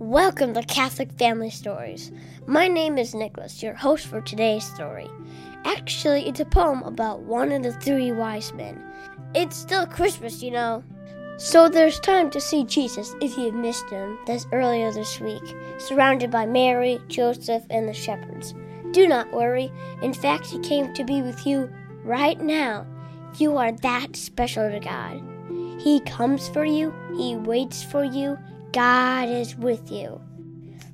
Welcome to Catholic Family Stories. My name is Nicholas, your host for today's story. Actually, it's a poem about one of the three wise men. It's still Christmas, you know. So there's time to see Jesus if you've missed him this earlier this week, surrounded by Mary, Joseph, and the shepherds. Do not worry. In fact, he came to be with you right now. You are that special to God. He comes for you, He waits for you, God is with you.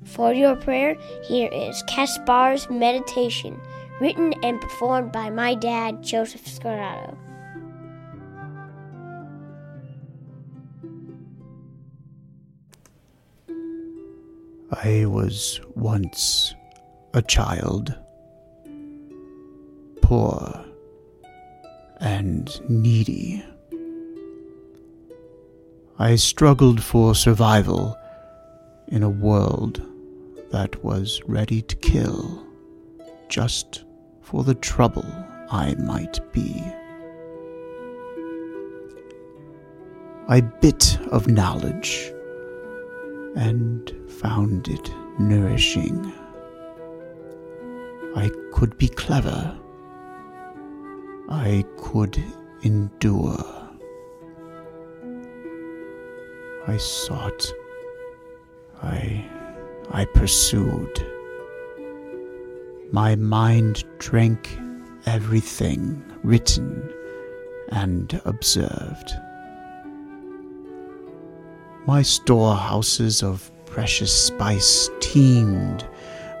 For your prayer, here is Caspar's Meditation, written and performed by my dad, Joseph Scorado. I was once a child, poor and needy. I struggled for survival in a world that was ready to kill just for the trouble I might be. I bit of knowledge and found it nourishing. I could be clever. I could endure. I sought. I. I pursued. My mind drank everything written and observed. My storehouses of precious spice teemed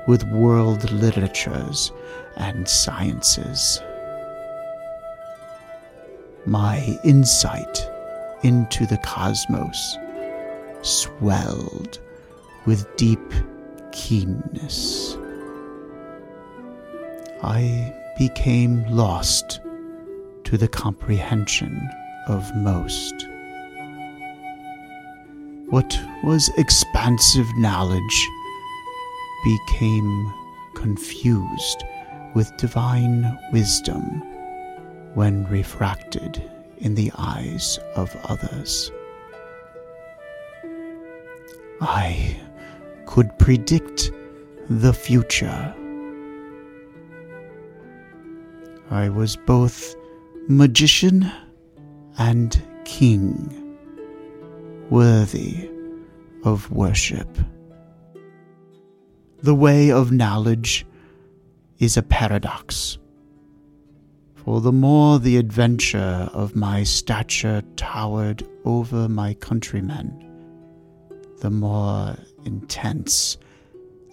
with world literatures and sciences. My insight into the cosmos swelled with deep keenness. I became lost to the comprehension of most. What was expansive knowledge became confused with divine wisdom when refracted in the eyes of others. I could predict the future. I was both magician and king, worthy of worship. The way of knowledge is a paradox. For the more the adventure of my stature towered over my countrymen, the more intense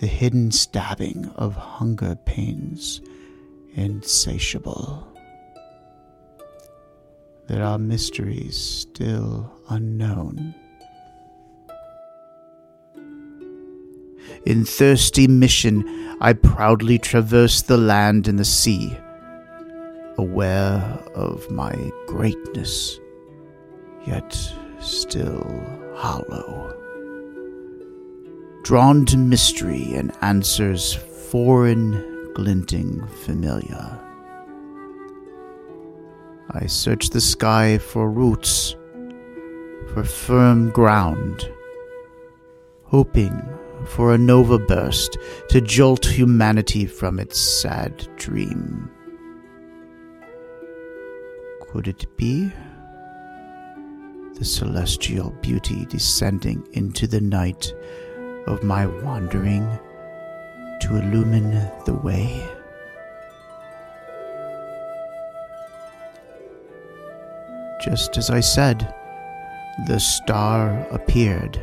the hidden stabbing of hunger pains insatiable. There are mysteries still unknown. In thirsty mission, I proudly traverse the land and the sea, aware of my greatness, yet still hollow drawn to mystery and answers foreign, glinting familiar. I search the sky for roots, for firm ground, hoping for a nova burst to jolt humanity from its sad dream. Could it be? The celestial beauty descending into the night of my wandering to illumine the way. Just as I said, the star appeared.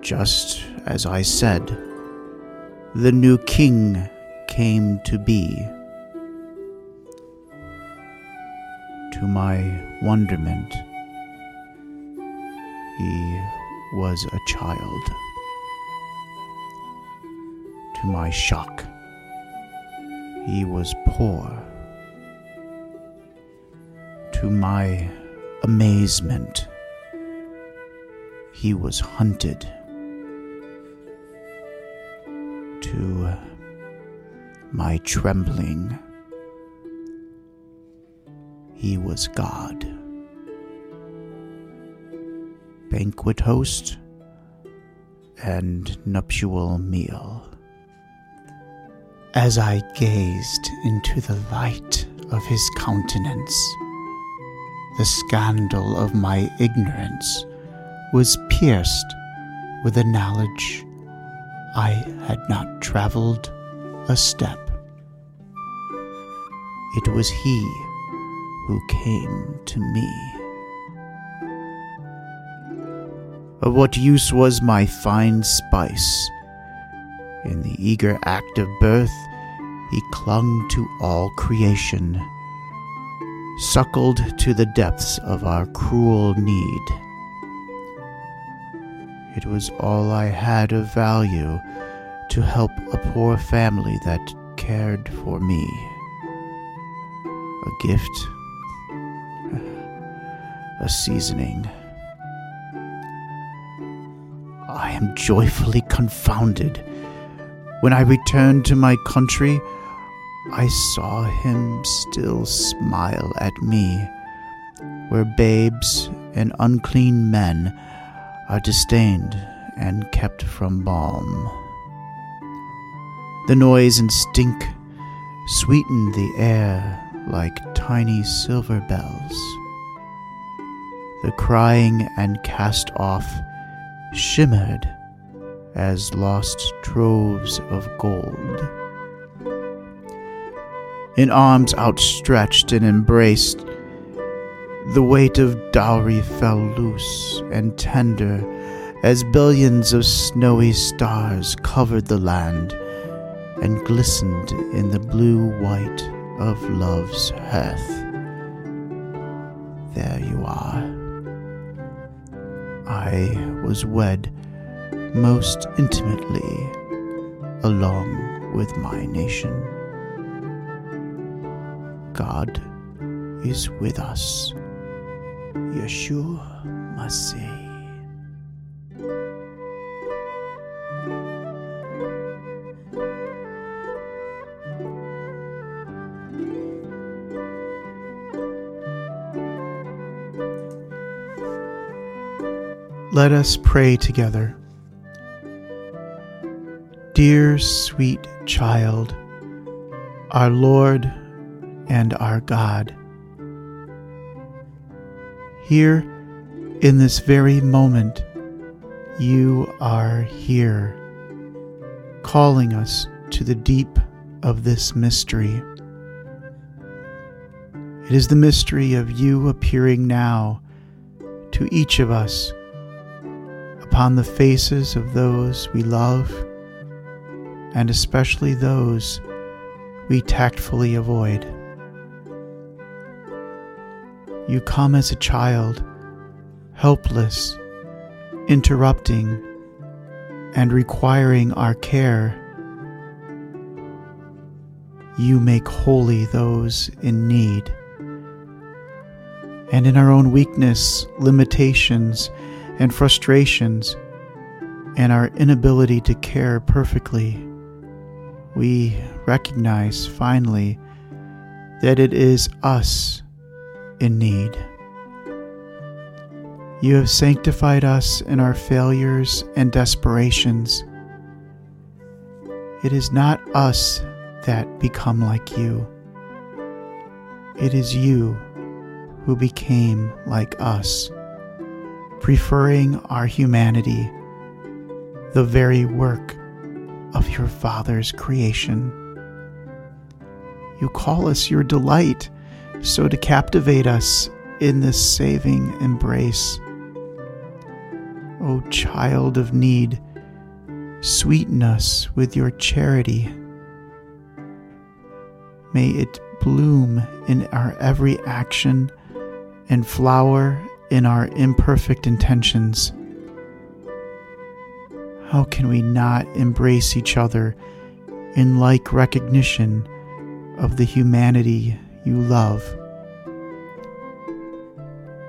Just as I said, the new king came to be. To my wonderment, he was a child. To my shock, he was poor. To my amazement, he was hunted. To my trembling, he was God banquet host, and nuptial meal. As I gazed into the light of his countenance, the scandal of my ignorance was pierced with a knowledge I had not traveled a step. It was he who came to me. Of what use was my fine spice? In the eager act of birth, he clung to all creation, suckled to the depths of our cruel need. It was all I had of value to help a poor family that cared for me. A gift, a seasoning. I am joyfully confounded. When I returned to my country, I saw him still smile at me, where babes and unclean men are disdained and kept from balm. The noise and stink sweeten the air like tiny silver bells. The crying and cast off shimmered as lost troves of gold. In arms outstretched and embraced, the weight of dowry fell loose and tender as billions of snowy stars covered the land and glistened in the blue white of love's hearth. There you are. I was wed most intimately along with my nation. God is with us. Yeshua Masih. Let us pray together. Dear sweet child, our Lord and our God, here in this very moment, you are here, calling us to the deep of this mystery. It is the mystery of you appearing now to each of us upon the faces of those we love, and especially those we tactfully avoid. You come as a child, helpless, interrupting, and requiring our care. You make holy those in need. And in our own weakness, limitations, and frustrations and our inability to care perfectly, we recognize finally that it is us in need. You have sanctified us in our failures and desperations. It is not us that become like you. It is you who became like us preferring our humanity, the very work of your Father's creation. You call us your delight, so to captivate us in this saving embrace. O child of need, sweeten us with your charity. May it bloom in our every action and flower in our imperfect intentions. How can we not embrace each other in like recognition of the humanity you love?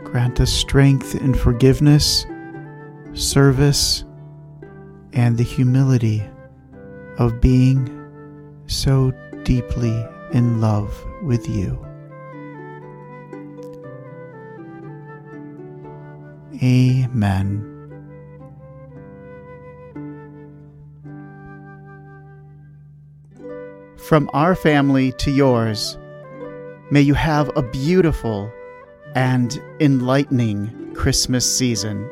Grant us strength in forgiveness, service, and the humility of being so deeply in love with you. Amen. From our family to yours, may you have a beautiful and enlightening Christmas season.